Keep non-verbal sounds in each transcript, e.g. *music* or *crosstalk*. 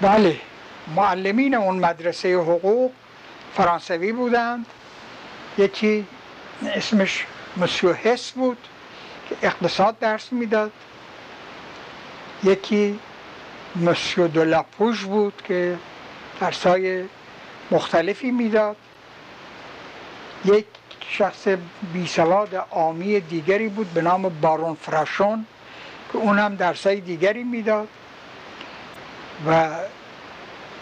بله معلمین اون مدرسه حقوق فرانسوی بودند. یکی اسمش مسیو هس بود که اقتصاد درس می‌داد. یکی مسیو دلاپوش بود که درسای مختلفی می‌داد. یک شخص بی سواد آمی دیگری بود به نام بارون فراشون که اون هم درسای دیگری می‌داد. و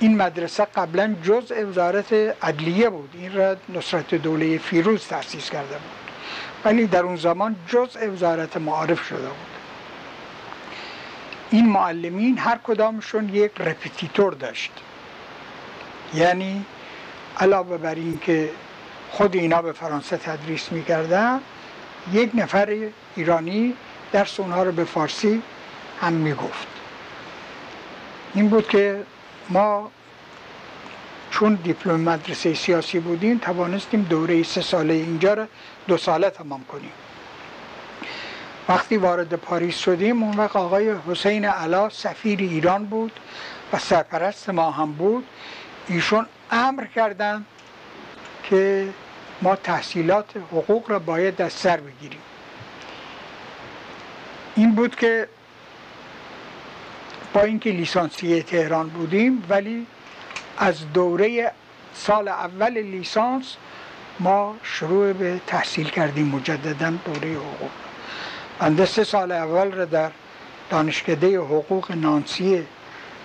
این مدرسه قبلا جزء وزارت عدلیه بود. این را نصرت دوله فیروز تأسیس کرده بود. ولی در اون زمان جزء وزارت معارف شده بود. این معلمین هر کدامشون یک رپتیتور داشت. یعنی علاوه بر این که خود اینا به فرانسه تدریس می‌کردن یک نفر ایرانی درس اونها رو به فارسی هم می‌گفت. این بود که ما چون دیپلم مدرسه سیاسی بودیم توانستیم دوره سه ساله اینجا رو دو ساله تمام کنیم. وقتی وارد پاریس شدیم اون وقت آقای حسین علا سفیر ایران بود و سرپرست ما هم بود. ایشون امر کردن که ما تحصیلات حقوق را باید از سر بگیریم. این بود که با اینکه لیسانسیه تهران بودیم ولی از دوره سال اول لیسانس ما شروع به تحصیل کردیم مجددا دوره حقوق. بنده سه سال اول را در دانشکده حقوق نانسی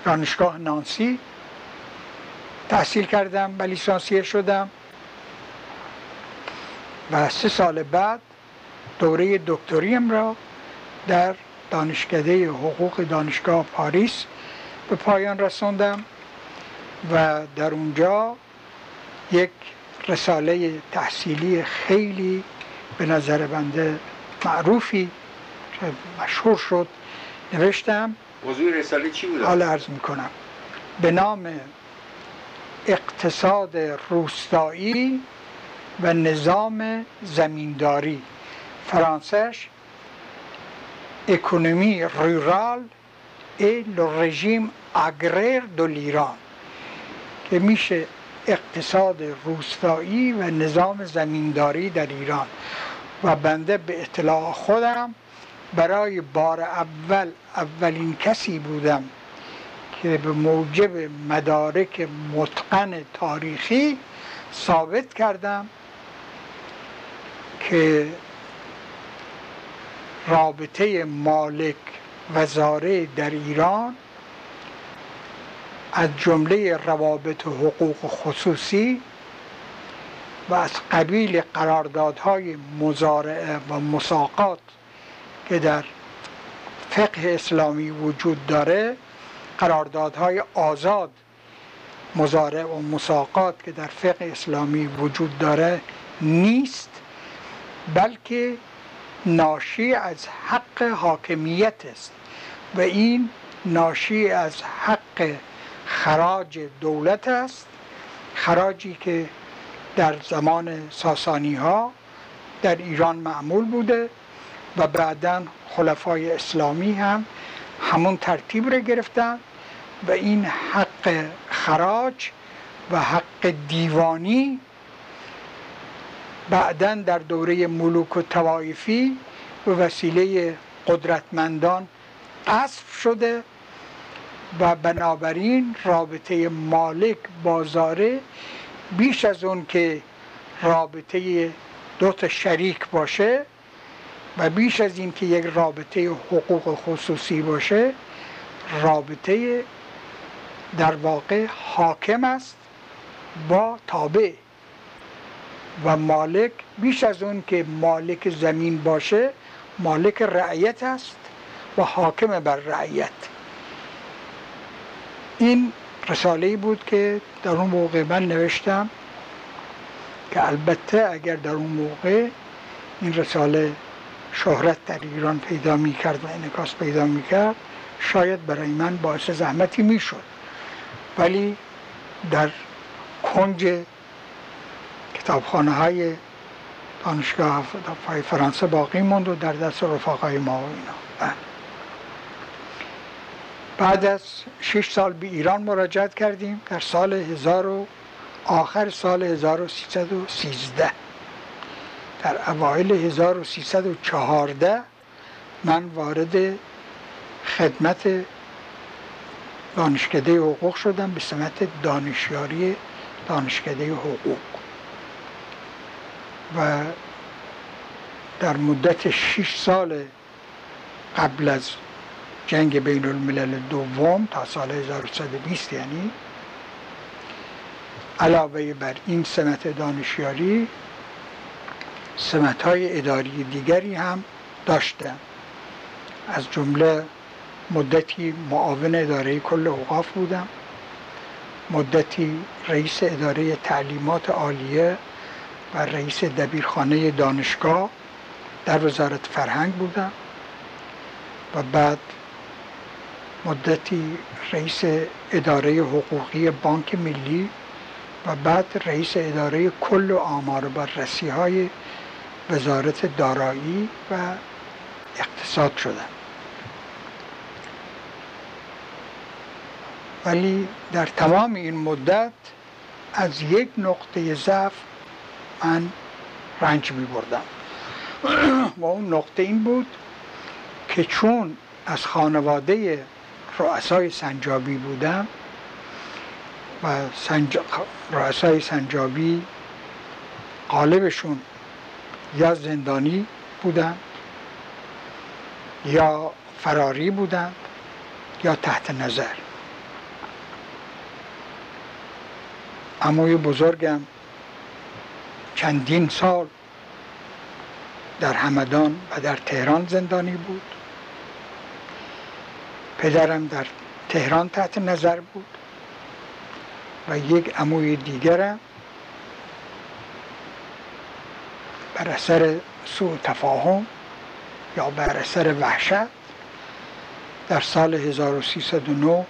دانشگاه نانسی تحصیل کردم و لیسانسیه شدم. و سه سال بعد دوره دکتریم را در دانشکده حقوق دانشگاه پاریس به پایان رسوندم و در اونجا یک رساله تحصیلی خیلی به نظر بنده معروفی که مشهور شد نوشتم. موضوع رساله چی بود؟ حالا عرض می‌کنم. به نام اقتصاد روستایی و نظام زمینداری. فرانسش اکونومی رورال ای رژیم اگرر دو لیران که میشه اقتصاد روستایی و نظام زمینداری در ایران و بنده به اطلاع خودم برای بار اول اولین کسی بودم که به موجب مدارک متقن تاریخی ثابت کردم که رابطه مالک وزاره در ایران از جمله روابط حقوق خصوصی و از قبیل قراردادهای مزارعه و مساقات که در فقه اسلامی وجود داره قراردادهای آزاد مزارع و مساقات که در فقه اسلامی وجود داره نیست بلکه ناشی از حق حاکمیت است و این ناشی از حق خراج دولت است خراجی که در زمان ساسانی ها در ایران معمول بوده و بعدا خلفای اسلامی هم همون ترتیب را گرفتن و این حق خراج و حق دیوانی بعدا در دوره ملوک و توایفی به وسیله قدرتمندان قصف شده و بنابراین رابطه مالک بازاره بیش از اون که رابطه دو تا شریک باشه و بیش از این که یک رابطه حقوق خصوصی باشه رابطه در واقع حاکم است با تابع. و مالک بیش از اون که مالک زمین باشه مالک رعیت است و حاکم بر رعیت. این رساله بود که در اون موقع من نوشتم که البته اگر در اون موقع این رساله شهرت در ایران پیدا می کرد و انکاس پیدا می کرد شاید برای من باعث زحمتی می شد ولی در کنج کتابخانه های دانشگاه فرانسه باقی موند و در دست رفاقای ما و اینا. بله. بعد از شش سال به ایران مراجعت کردیم در سال هزار و آخر سال 1313 در اوایل 1314 من وارد خدمت دانشکده حقوق شدم به سمت دانشیاری دانشکده حقوق. و در مدت 6 سال قبل از جنگ بین الملل دوم تا سال 1920 یعنی علاوه بر این سمت دانشیاری سمت های اداری دیگری هم داشتم. از جمله مدتی معاون اداره کل اوقاف بودم مدتی رئیس اداره تعلیمات عالیه و رئیس دبیرخانه دانشگاه در وزارت فرهنگ بودم و بعد مدتی رئیس اداره حقوقی بانک ملی و بعد رئیس اداره کل آمار و بررسی های وزارت دارایی و اقتصاد شدم ولی در تمام این مدت از یک نقطه ضعف من رنج می بردم *clears throat* و اون نقطه این بود که چون از خانواده رؤسای سنجابی بودم و سنج... رؤسای سنجابی قالبشون یا زندانی بودن یا فراری بودند یا تحت نظر. اموی بزرگم چندین سال در همدان و در تهران زندانی بود. پدرم در تهران تحت نظر بود و یک عموی دیگرم بر اثر سوء تفاهم یا بر اثر وحشت در سال 1309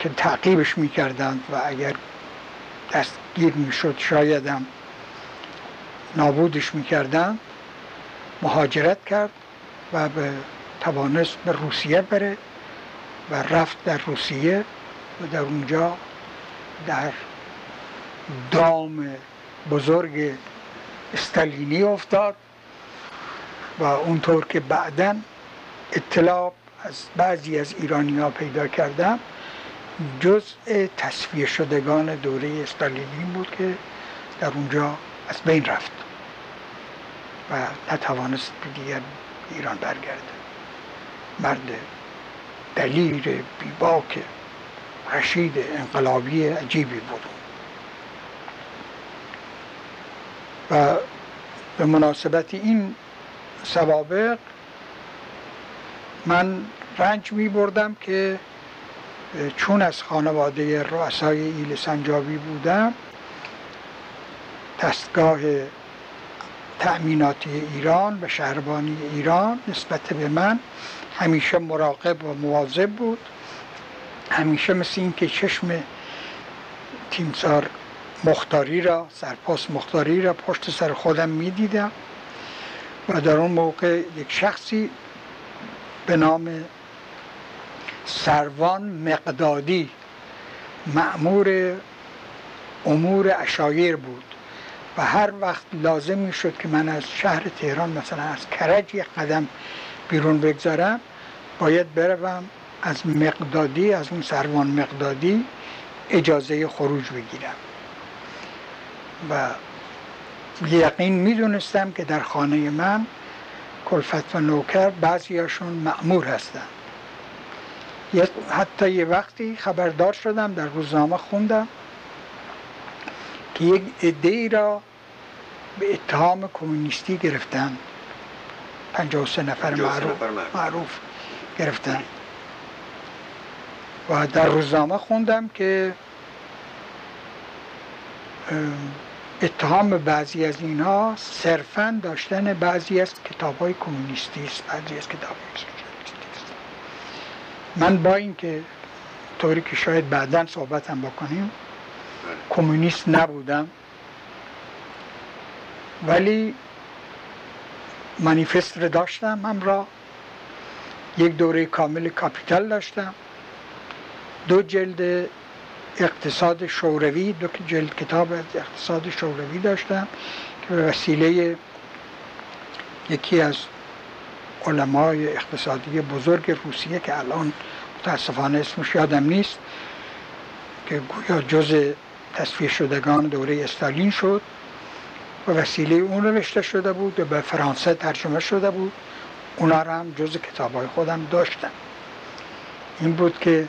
که تعقیبش می‌کردند و اگر دستگیر می‌شد. شایدم نابودش می‌کردند مهاجرت کرد و به توانست به روسیه بره و رفت در روسیه و در اونجا در دام بزرگ استالینی افتاد و اونطور که بعدا اطلاع از بعضی از ایرانی ها پیدا کردم جزء تصفیه شدگان دوره استالینی بود که در اونجا از بین رفت و نتوانست دیگر ایران برگرده. مرد دلیر بیباک رشید انقلابی عجیبی بود. و به مناسبت این سوابق من رنج می بردم که چون از خانواده رؤسای ایل سنجابی بودم دستگاه تأمیناتی ایران و شهربانی ایران نسبت به من همیشه مراقب و مواظب بود. همیشه مثل این که چشم تیمسار مختاری را سرپاس مختاری را پشت سر خودم می‌دیدم و در اون موقع یک شخصی به نام سروان مقدادی معمور امور اشایر بود و هر وقت لازم می شد که من از شهر تهران مثلا از کرج یک قدم بیرون بگذارم باید بروم از مقدادی از اون سروان مقدادی اجازه خروج بگیرم. و یقین می‌دونستم که در خانه من کلفت و نوکر بعضیاشون معمور هستن. حتی یه وقتی خبردار شدم در روزنامه خوندم که یک عده را به اتهام کمونیستی گرفتن. 53 نفر معروف, معروف. گرفتن. و در روزنامه خوندم که اتهام بعضی از اینها صرفا داشتن بعضی از کتاب های کمونیستی است بعضی از کتاب من با اینکه طوری که شاید بعدا صحبتم بکنیم. کمونیست نبودم ولی منیفست رو داشتم را یک دوره کامل کاپیتال داشتم دو جلد اقتصاد شوروی دو جلد کتاب اقتصاد شوروی داشتم که به وسیله یکی از علمای اقتصادی بزرگ روسیه که الان متاسفانه اسمش یادم نیست که گویا جز تصفیه شدگان دوره استالین شد و وسیله اون نوشته شده بود و به فرانسه ترجمه شده بود. اونا را هم جز کتاب های خودم داشتم. این بود که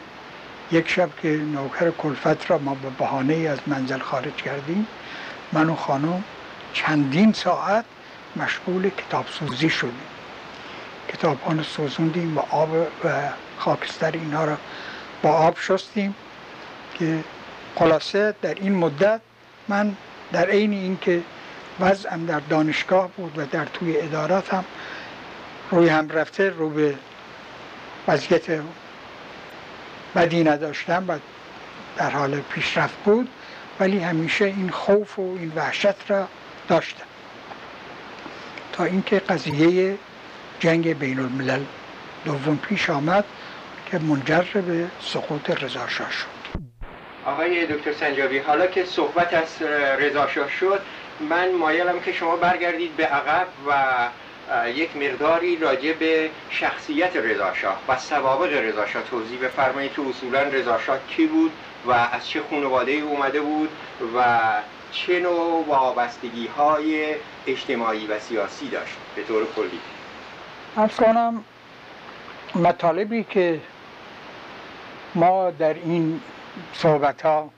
یک شب که نوکر کلفت را ما به بهانه از منزل خارج کردیم من و خانم چندین ساعت مشغول کتاب سوزی شدیم. کتاب رو سوزوندیم و آب و خاکستر اینا را با آب شستیم که خلاصه در این مدت من در عین اینکه وضعم در دانشگاه بود و در توی اداراتم روی هم رفته رو به وضعیت بدی نداشتم و در حال پیشرفت بود ولی همیشه این خوف و این وحشت را داشتم. تا اینکه قضیه جنگ بین الملل دوم پیش آمد که منجر به سقوط رضا شد. آقای دکتر سنجابی حالا که صحبت از رضا شد من مایلم که شما برگردید به عقب و یک مقداری راجع به شخصیت رضاشاه و سوابق رضاشاه توضیح بفرمایید که اصولا رضاشاه کی بود و از چه خانواده اومده بود و چه نوع وابستگی های اجتماعی و سیاسی داشت. به طور کلی. ارز کنم مطالبی که ما در این صحبت ها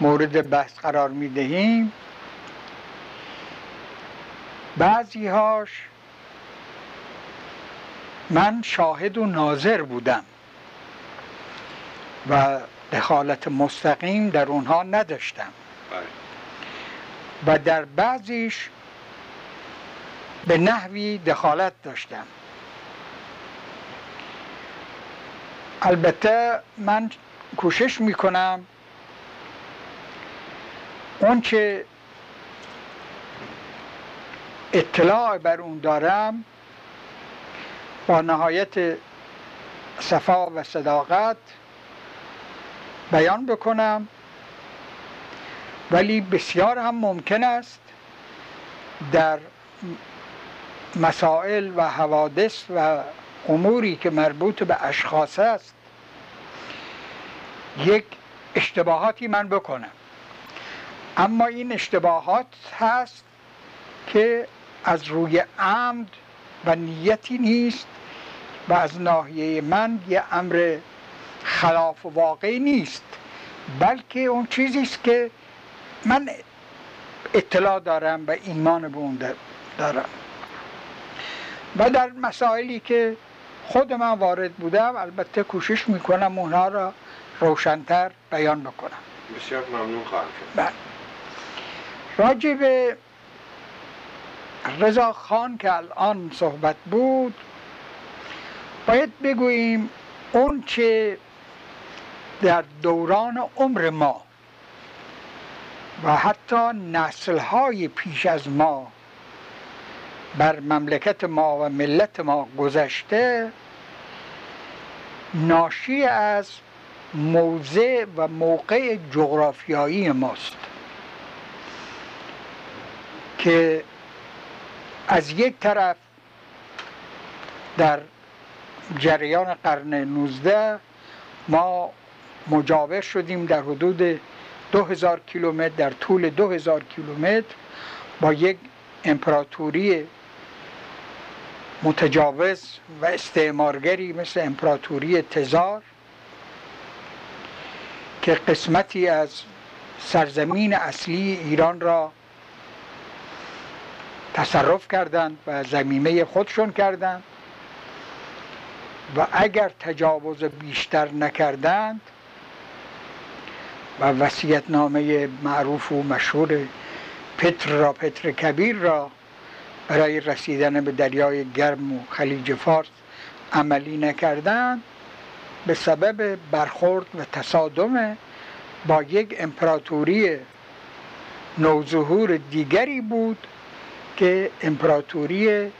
مورد بحث قرار می دهیم بعضی هاش من شاهد و ناظر بودم و دخالت مستقیم در اونها نداشتم بله. و در بعضیش به نحوی دخالت داشتم. البته من کوشش می‌کنم اون که اطلاع بر اون دارم با نهایت صفا و صداقت بیان بکنم. ولی بسیار هم ممکن است در مسائل و حوادث و اموری که مربوط به اشخاص است یک اشتباهاتی من بکنم. اما این اشتباهات هست که از روی عمد و نیتی نیست و از ناحیه من یه امر خلاف واقعی نیست بلکه اون چیزی است که من اطلاع دارم و ایمان به اون دارم. و در مسائلی که خود من وارد بودم البته کوشش می‌کنم اونها را روشنتر بیان بکنم بسیار ممنون خواهم شد بله. راجع به رضا خان که الان صحبت بود باید بگوییم اون چه در دوران عمر ما و حتی نسلهای پیش از ما بر مملکت ما و ملت ما گذشته ناشی از موضع و موقع جغرافیایی ماست که از یک طرف در جریان قرن 19 ما مجاور شدیم در حدود 2000 کیلومتر در طول 2000 کیلومتر با یک امپراتوری متجاوز و استعمارگری مثل امپراتوری تزار که قسمتی از سرزمین اصلی ایران را تصرف کردند و زمینه خودشون کردند و اگر تجاوز بیشتر نکردند و وسیعت نامه معروف و مشهور پتر را پتر کبیر را برای رسیدن به دریای گرم و خلیج فارس عملی نکردند به سبب برخورد و تصادم با یک امپراتوری نوظهور دیگری بود که امپراتوری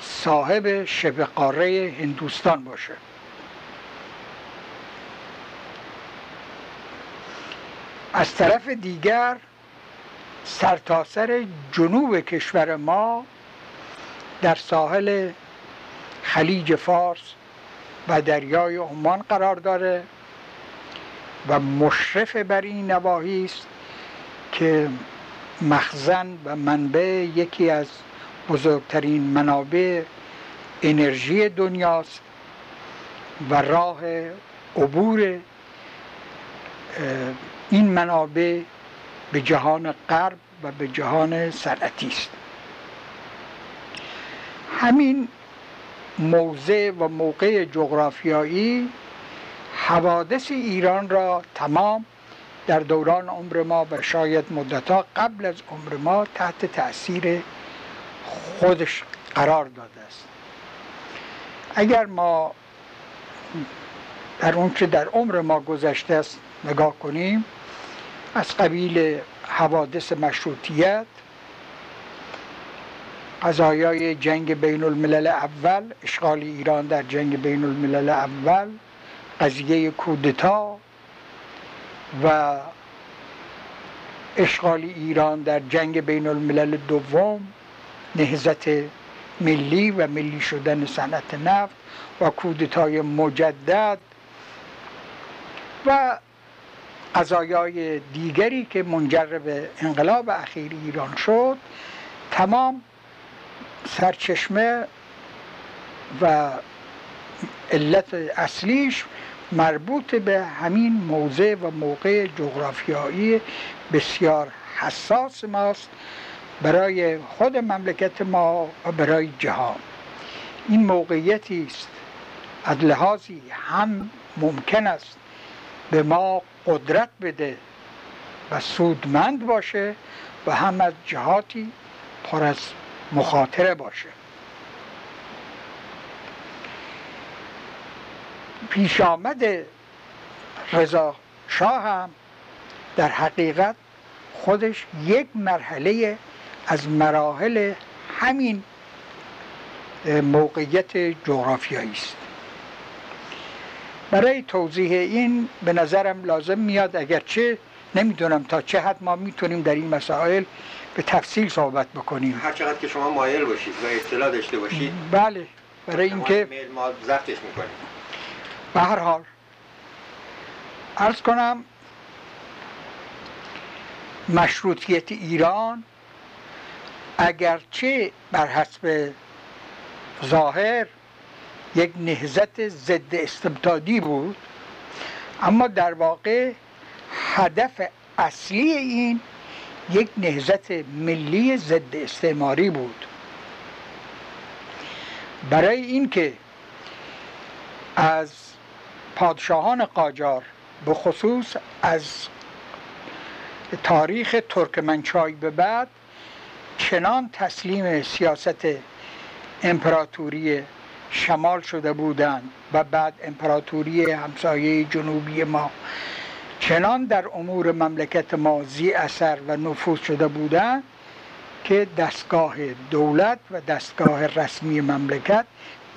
صاحب شبه قاره هندوستان باشه. از طرف دیگر سرتاسر سر جنوب کشور ما در ساحل خلیج فارس و دریای عمان قرار داره و مشرف بر این نواحی است که مخزن و منبع یکی از بزرگترین منابع انرژی دنیاست و راه عبور این منابع به جهان غرب و به جهان صنعتی است. همین موضع و موقع جغرافیایی حوادث ایران را تمام در دوران عمر ما و شاید مدتها قبل از عمر ما تحت تاثیر خودش قرار داده است. اگر ما در اون که در عمر ما گذشته است نگاه کنیم از قبیل حوادث مشروطیت قضایای جنگ بین الملل اول اشغال ایران در جنگ بین الملل اول قضیه کودتا و اشغال ایران در جنگ بین الملل دوم نهزت ملی و ملی شدن صنعت نفت و کودتای مجدد و قضایای دیگری که منجر به انقلاب اخیر ایران شد تمام سرچشمه و علت اصلیش مربوط به همین موضع و موقع جغرافیایی بسیار حساس ماست برای خود مملکت ما و برای جهان. این موقعیتی است از لحاظی هم ممکن است به ما قدرت بده و سودمند باشه و هم از جهاتی پر از مخاطره باشه. پیش آمد رضا شاه هم در حقیقت خودش یک مرحله از مراحل همین موقعیت جغرافیایی است. برای توضیح این به نظرم لازم میاد اگرچه نمی‌دونم تا چه حد ما می‌تونیم در این مسائل به تفصیل صحبت بکنیم. هر چقدر که شما مایل باشید و اطلاع داشته باشید بله برای اینکه ما ضبطش می‌کنیم. به هر حال ارز کنم مشروطیت ایران اگرچه بر حسب ظاهر یک نهزت ضد استبدادی بود. اما در واقع هدف اصلی این یک نهزت ملی ضد استعماری بود. برای اینکه از پادشاهان قاجار به خصوص از تاریخ ترکمنچای به بعد چنان تسلیم سیاست امپراتوری شمال شده بودند و بعد امپراتوری همسایه جنوبی ما. چنان در امور مملکت ما زی اثر و نفوذ شده بودند که دستگاه دولت و دستگاه رسمی مملکت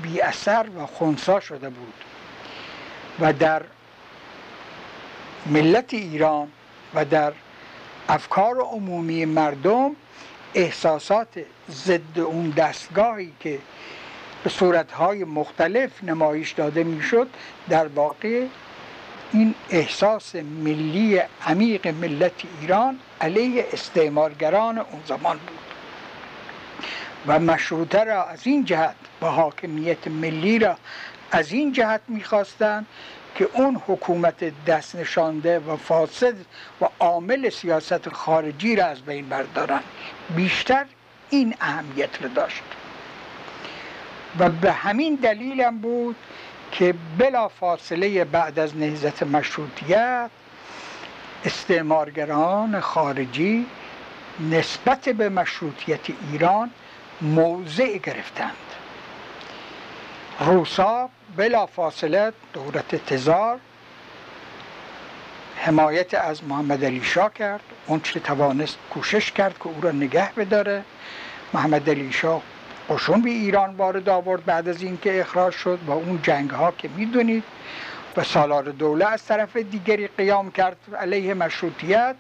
بی اثر و خونسا شده بود. و در ملت ایران و در افکار عمومی مردم احساسات ضد اون دستگاهی که به صورتهای مختلف نمایش داده می‌شد. در واقع این احساس ملی عمیق ملت ایران علیه استعمارگران اون زمان بود. و مشروطه را از این جهت با حاکمیت ملی را از این جهت می‌خواستند که اون حکومت دست نشانده و فاسد و عامل سیاست خارجی را از بین بردارن بیشتر این اهمیت را داشت. و به همین دلیلم بود که بلا فاصله بعد از نهزت مشروطیت استعمارگران خارجی نسبت به مشروطیت ایران موضع گرفتند. روسا بلا فاصله دولت تزار حمایت از محمد علی شاه کرد. اون چه توانست کوشش کرد که او را نگه بداره. محمد علی شاه قشون به ایران وارد آورد بعد از اینکه اخراج شد و اون جنگ ها که می‌دونید و سالار دوله از طرف دیگری قیام کرد علیه مشروطیت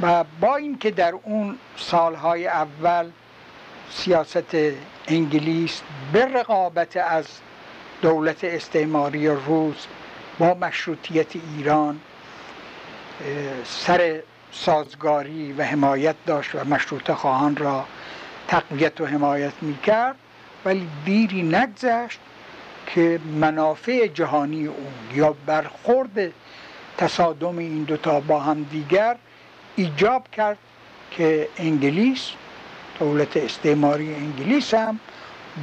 و با اینکه در اون سالهای اول سیاست انگلیس به رقابت از دولت استعماری روس با مشروطیت ایران سر سازگاری و حمایت داشت و مشروط خواهان را تقویت و حمایت می کرد ولی دیری نگذشت که منافع جهانی اون یا برخورد تصادم این دوتا با هم دیگر ایجاب کرد که انگلیس دولت استعماری انگلیس هم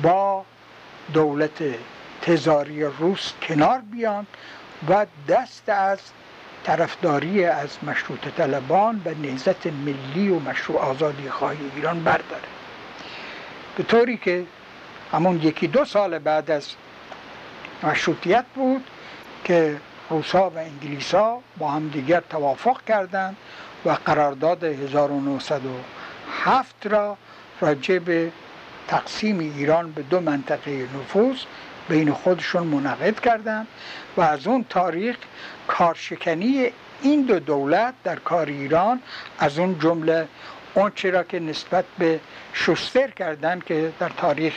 با دولت تزاری روس کنار بیان و دست از طرفداری از مشروط طلبان و نهزت ملی و مشروع آزادی خواهی ایران برداره به طوری که همون یکی دو سال بعد از مشروطیت بود که روسا و انگلیسا با هم دیگر توافق کردند و قرارداد 1907 را راجع به تقسیم ایران به دو منطقه نفوذ بین خودشون منعقد کردند و از اون تاریخ کارشکنی این دو دولت در کار ایران از اون جمله اون را که نسبت به شستر کردن که در تاریخ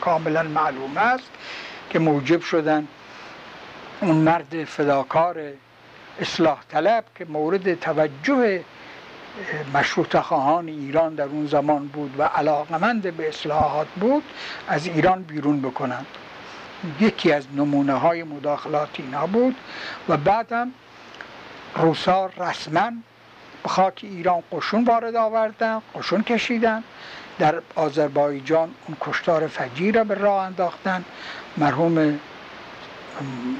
کاملا معلوم است که موجب شدن اون مرد فداکار اصلاح طلب که مورد توجه مشروط خواهان ایران در اون زمان بود و علاقمند به اصلاحات بود از ایران بیرون بکنند. یکی از نمونه های مداخلات اینا بود و بعدم روسا رسما به خاک ایران قشون وارد آوردن قشون کشیدن. در آذربایجان اون کشتار فجی را به راه انداختن. مرحوم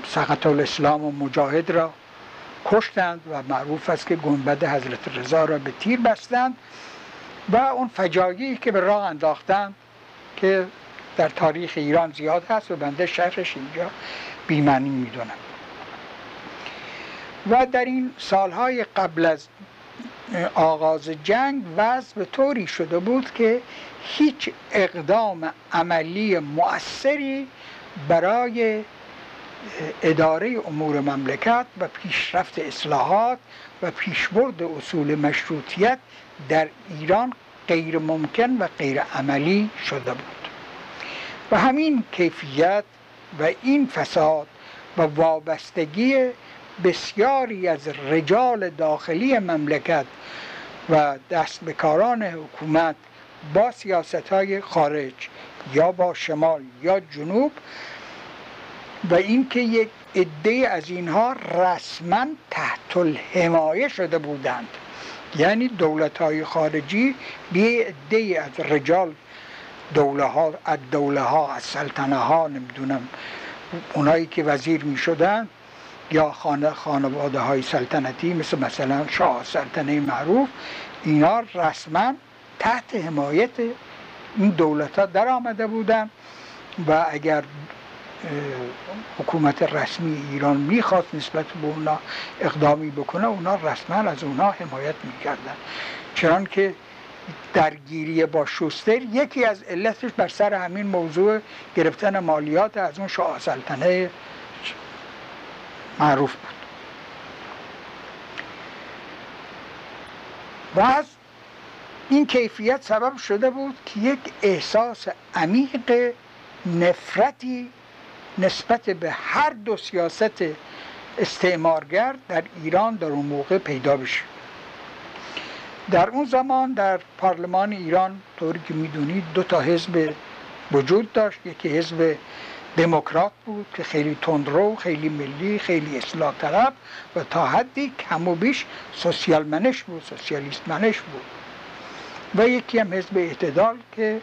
سقط الاسلام و مجاهد را کشتند و معروف است که گنبد حضرت رضا را به تیر بستند و اون فجایعی که به راه انداختند که در تاریخ ایران زیاد هست و بنده شهرش اینجا بیمنی می‌دونم. و در این سالهای قبل از آغاز جنگ وضع به طوری شده بود که هیچ اقدام عملی مؤثری برای اداره امور مملکت و پیشرفت اصلاحات و پیشبرد اصول مشروطیت در ایران غیر ممکن و غیر عملی شده بود. و همین کیفیت و این فساد و وابستگی بسیاری از رجال داخلی مملکت و دست بکاران حکومت با سیاست های خارج یا با شمال یا جنوب و اینکه یک عده از اینها رسما تحت الحمایه شده بودند. یعنی دولت های خارجی به عده از رجال دوله ها از دوله ها از سلطنه ها نمی‌دونم اونایی که وزیر می یا خانه خانواده های سلطنتی مثل مثلا شاه سلطنه معروف اینا رسما تحت حمایت این دولت ها در آمده بودن و اگر حکومت رسمی ایران می‌خواست نسبت به اونا اقدامی بکنه اونا رسما از اونا حمایت می‌کردن. چنان که درگیری با شوستر یکی از علتش بر سر همین موضوع گرفتن مالیات از اون شاه سلطنه معروف بود. و از این کیفیت سبب شده بود که یک احساس عمیق نفرتی نسبت به هر دو سیاست استعمارگر در ایران در اون موقع پیدا بشه. در اون زمان در پارلمان ایران طوری که می‌دونید دو تا حزب وجود داشت. یکی حزب دموکرات بود که خیلی تندرو خیلی ملی خیلی اصلاح طلب و تا حدی کم و بیش سوسیال منش بود سوسیالیست منش بود. و یکی هم حزب اعتدال که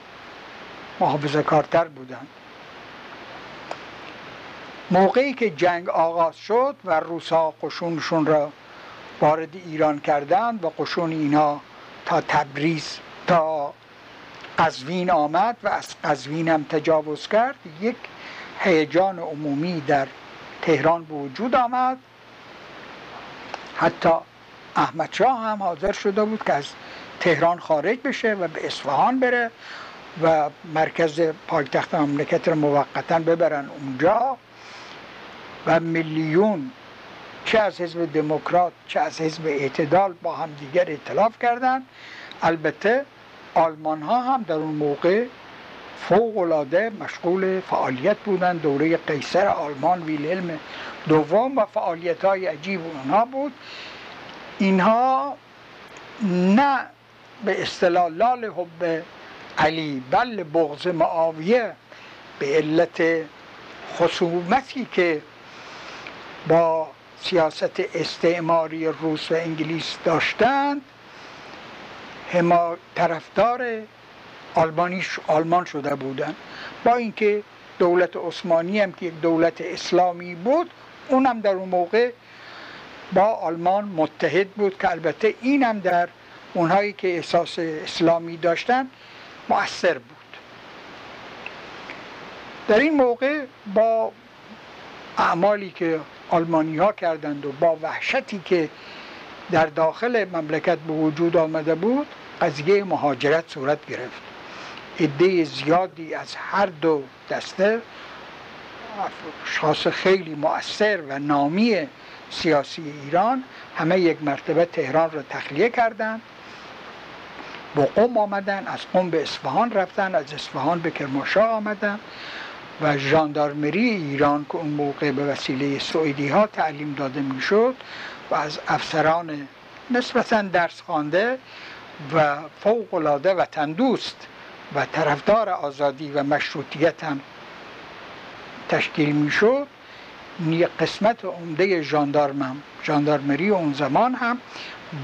محافظه کارتر بودند موقعی که جنگ آغاز شد و روسا قشونشون را وارد ایران کردند و قشون اینا تا تبریز تا قزوین آمد و از قزوین هم تجاوز کرد یک هیجان عمومی در تهران به وجود آمد. حتی احمد شاه هم حاضر شده بود که از تهران خارج بشه و به اصفهان بره و مرکز پایتخت مملکت رو موقتا ببرن اونجا و میلیون چه از حزب دموکرات چه از حزب اعتدال با هم دیگر اطلاف کردند البته آلمان ها هم در اون موقع فوق العاده مشغول فعالیت بودن دوره قیصر آلمان ویلهلم دوم و فعالیت های عجیب اونها بود. اینها نه به اصطلاح لال حب علی بل بغض معاویه به علت خصومتی که با سیاست استعماری روس و انگلیس داشتند طرفدار آلمانیش آلمان شده بودند با اینکه دولت عثمانی هم که یک دولت اسلامی بود اونم در اون موقع با آلمان متحد بود که البته اینم در اونهایی که احساس اسلامی داشتن مؤثر بود. در این موقع با اعمالی که آلمانی ها کردند و با وحشتی که در داخل مملکت به وجود آمده بود قضیه مهاجرت صورت گرفت. عده زیادی از هر دو دسته اشخاص خیلی مؤثر و نامی سیاسی ایران همه یک مرتبه تهران را تخلیه کردند با قوم آمدن از قوم به اصفهان رفتن از اصفهان به کرمانشاه آمدن و ژاندارمری ایران که اون موقع به وسیله سعودی ها تعلیم داده می‌شد و از افسران نسبتا درس خوانده و فوق العاده وطن دوست و طرفدار آزادی و مشروطیت هم تشکیل می‌شد. قسمت عمده ژاندارم ژاندارمری اون زمان هم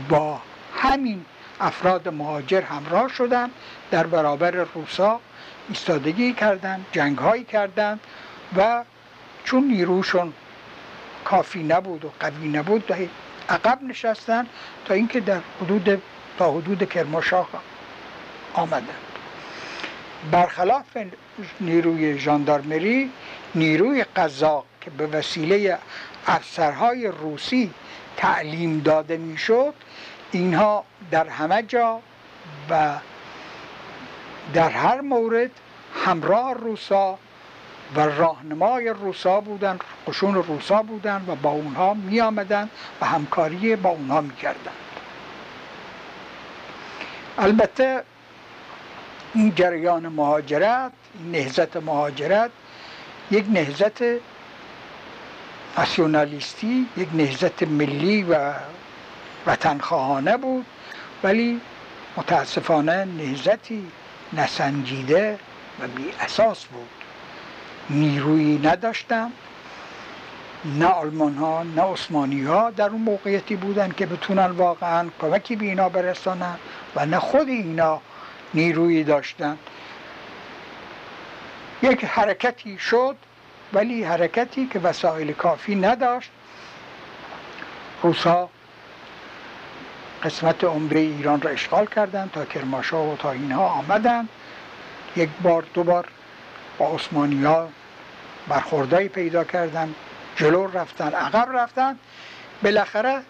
با همین افراد مهاجر همراه شدند در برابر روسا ایستادگی کردند جنگهایی کردند و چون نیروشون کافی نبود و قوی نبود عقب نشستن تا اینکه در حدود تا حدود کرمانشاه آمدند برخلاف نیروی ژاندارمری نیروی قزاق که به وسیله افسرهای روسی تعلیم داده می‌شد اینها در همه جا و در هر مورد همراه روسا و راهنمای روسا بودن قشون روسا بودن و با اونها می آمدن و همکاری با اونها می کردن. البته این جریان مهاجرت نهزت مهاجرت یک نهزت ناسیونالیستی یک نهزت ملی و وطنخواهانه بود. ولی متاسفانه نهزتی نسنجیده و بی اساس بود. نیرویی نداشتم. نه آلمان ها نه عثمانی ها در اون موقعیتی بودن که بتونن واقعا کمکی به اینا برسانن و نه خود اینا نیرویی داشتن. یک حرکتی شد ولی حرکتی که وسایل کافی نداشت. روسا قسمت عمره ایران را اشغال کردند تا کرماشا و تا اینها آمدند. یک بار دو بار با عثمانی ها پیدا کردن جلو رفتن عقب رفتن بالاخره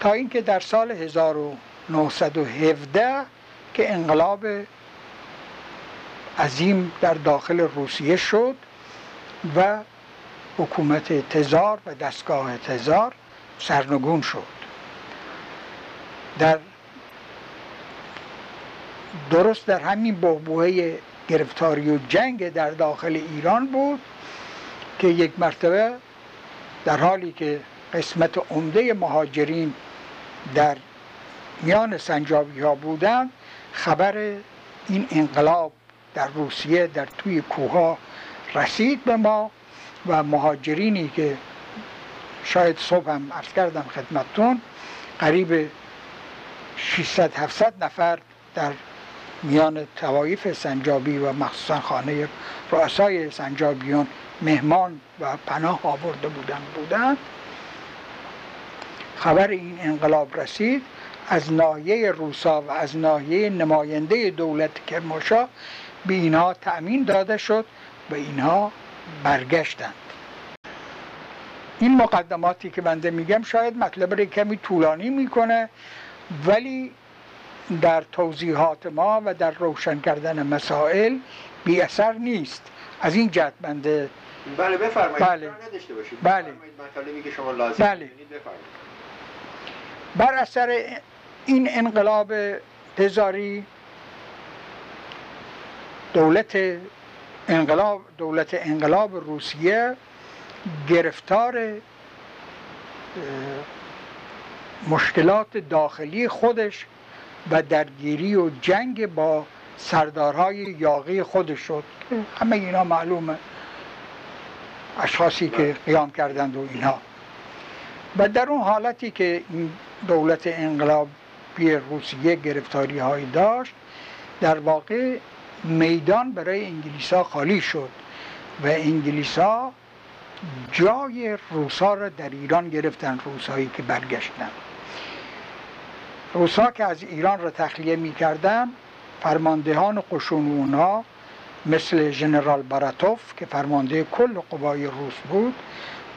تا اینکه در سال 1917 که انقلاب عظیم در داخل روسیه شد و حکومت تزار و دستگاه تزار سرنگون شد. در درست در همین بحبوه گرفتاری و جنگ در داخل ایران بود که یک مرتبه در حالی که قسمت عمده مهاجرین در میان سنجابی ها بودند خبر این انقلاب در روسیه در توی کوها رسید به ما و مهاجرینی که شاید صبح هم عرض کردم خدمتتون قریب 600 700 نفر در میان توایف سنجابی و مخصوصا خانه رؤسای سنجابیون مهمان و پناه آورده بودند بودند. خبر این انقلاب رسید. از ناحیه روسا و از ناحیه نماینده دولت کرماشا به اینها تأمین داده شد و اینها برگشتند این مقدماتی که بنده میگم شاید مطلب را کمی طولانی می‌کنه ولی در توضیحات ما و در روشن کردن مسائل بی اثر نیست از این جهت بنده بله بفرمایید بله. نداشته باشید بله. بفرمایید مطالبی که شما لازم بله. بفرمایید بر اثر این انقلاب تزاری دولت انقلاب دولت انقلاب روسیه گرفتار مشکلات داخلی خودش و درگیری و جنگ با سردارهای یاغی خودش شد. همه اینا معلومه. اشخاصی که قیام کردند و اینها و در اون حالتی که دولت انقلابی روسیه گرفتاری هایی داشت در واقع میدان برای انگلیس ها خالی شد و انگلیس ها جای روسا را در ایران گرفتن روسایی که برگشتن. روسا که از ایران را تخلیه می کردن فرماندهان قشون اونها مثل ژنرال باراتوف که فرمانده کل قوای روس بود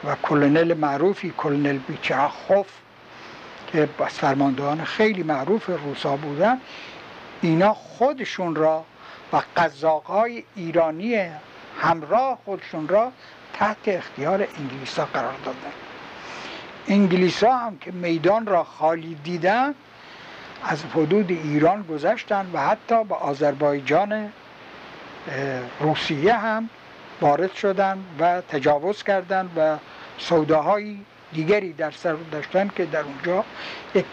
و کلنل معروفی کلنل بیچاخوف که فرماندهان خیلی معروف روسا بودن اینا خودشون را و قزاقهای ایرانی همراه خودشون را تحت اختیار انگلیس ها قرار دادن. انگلیس ها هم که میدان را خالی دیدن از حدود ایران گذشتن و حتی به آذربایجان روسیه هم وارد شدن و تجاوز کردند و سوداهای دیگری در سر داشتن که در اونجا یک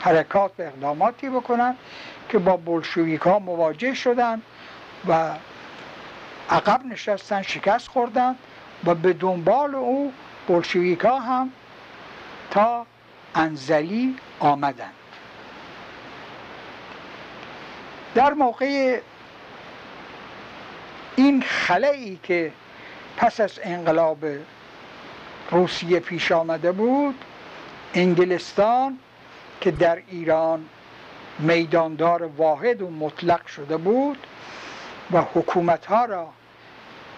حرکات و اقداماتی بکنن که با بلشویک ها مواجه شدن و عقب نشستن شکست خوردن و به دنبال او بلشویک ها هم تا انزلی آمدند در موقع این خلایی که پس از انقلاب روسیه پیش آمده بود انگلستان که در ایران میداندار واحد و مطلق شده بود و حکومت ها را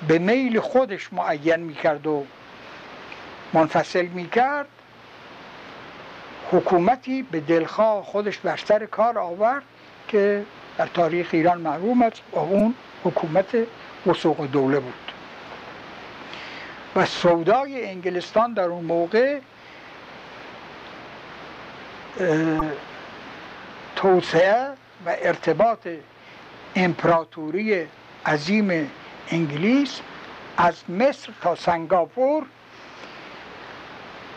به میل خودش معین می‌کرد و منفصل می‌کرد حکومتی به دلخواه خودش بر سر کار آورد که در تاریخ ایران معلوم است و اون حکومت وسوق دوله بود. و سودای انگلستان در اون موقع توسعه و ارتباط امپراتوری عظیم انگلیس از مصر تا سنگاپور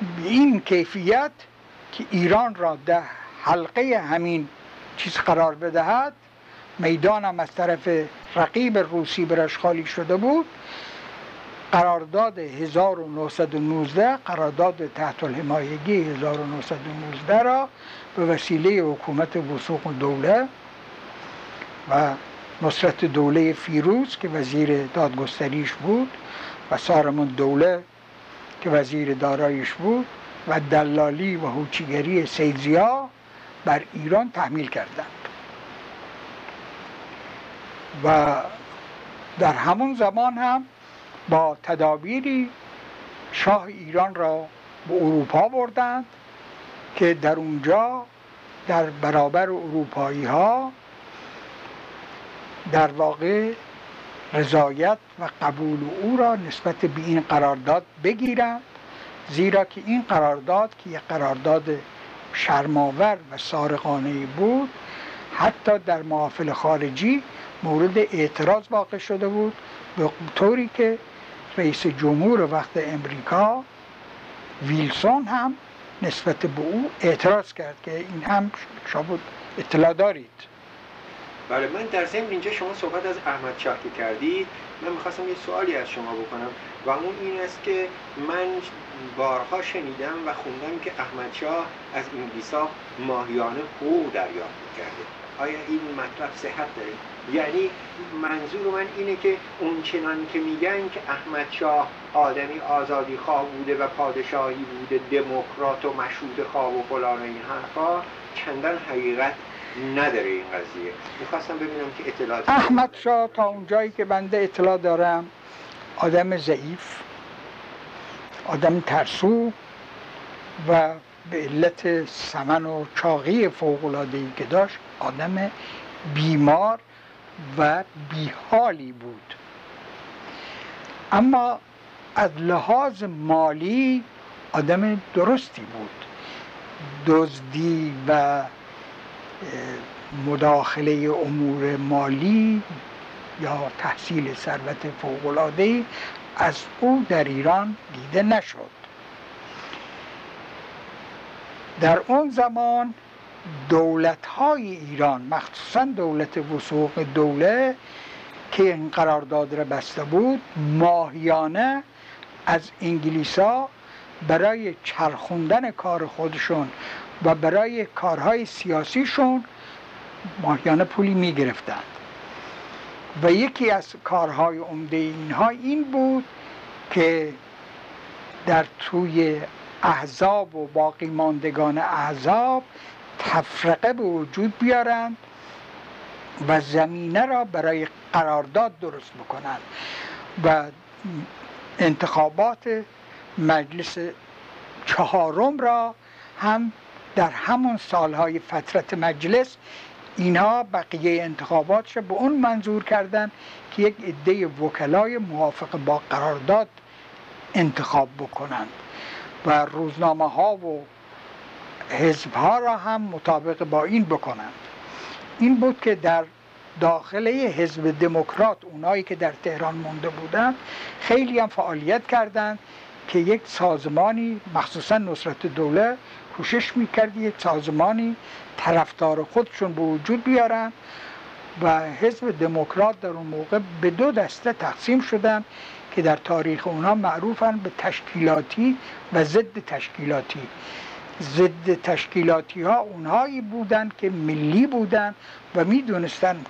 به این کیفیت که ایران را در حلقه همین چیز قرار بدهد می‌دانم از طرف رقیب روسی برش خالی شده بود. قرارداد 1919 قرارداد تحت الحمایگی 1919 را به وسیله حکومت وسوق دوله و نصرت دوله فیروز که وزیر دادگستریش بود و سارمون دوله که وزیر دارایش بود و دلالی و هوچیگری سیدزیا بر ایران تحمیل کردند. و در همون زمان هم با تدابیری شاه ایران را به اروپا بردند که در اونجا در برابر اروپایی ها در واقع رضایت و قبول او را نسبت به این قرارداد بگیرند زیرا که این قرارداد که یک قرارداد شرماور و سارقانه بود حتی در محافل خارجی مورد اعتراض واقع شده بود به طوری که رئیس جمهور وقت امریکا ویلسون هم نسبت به او اعتراض کرد که این هم شما اطلاع دارید. بله من در ضمن اینجا شما صحبت از احمد کردید من می‌خواستم یه سوالی از شما بکنم و اون این است که من بارها شنیدم و خوندم که احمد شاه از انگلیسا ماهیانه حقوق دریافت می‌کرده. آیا این مطلب صحت داره؟ یعنی منظور من اینه که اون چنان که میگن که احمد شاه آدمی آزادی خواه بوده و پادشاهی بوده دموکرات و مشروط خواه و فلان و این حرفا چندان حقیقت نداره این قضیه. می‌خواستم ببینم که اطلاعات احمد شاه تا اونجایی که بنده اطلاع دارم آدم ضعیف آدم ترسو و به علت سمن و چاقی فوقلادهی که داشت آدم بیمار و بیحالی بود. اما از لحاظ مالی آدم درستی بود. دزدی و مداخله امور مالی یا تحصیل ثروت فوقالعاده از او در ایران دیده نشد. در اون زمان دولت های ایران مخصوصا دولت وسوق دوله که این قرارداد را بسته بود ماهیانه از انگلیسا برای چرخوندن کار خودشون و برای کارهای سیاسیشون ماهیانه پولی می گرفتند و یکی از کارهای عمده اینها این بود که در توی احزاب و باقی ماندگان احزاب تفرقه به وجود بیارند و زمینه را برای قرارداد درست بکنند و انتخابات مجلس چهارم را هم در همون سالهای فترت مجلس اینها بقیه انتخاباتش به اون منظور کردن که یک عده وکلای موافق با قرارداد انتخاب بکنند. و روزنامه ها و حزب ها را هم مطابق با این بکنند. این بود که در داخله حزب دموکرات اونایی که در تهران مونده بودند خیلی هم فعالیت کردند که یک سازمانی مخصوصا نصرت دوله کوشش می‌کرد یک سازمانی طرفدار خودشون به وجود بیارن و حزب دموکرات در اون موقع به دو دسته تقسیم شدن که در تاریخ اونها معروفن به تشکیلاتی و ضد تشکیلاتی. ضد تشکیلاتی ها اونهایی بودند که ملی بودند و می‌دونستن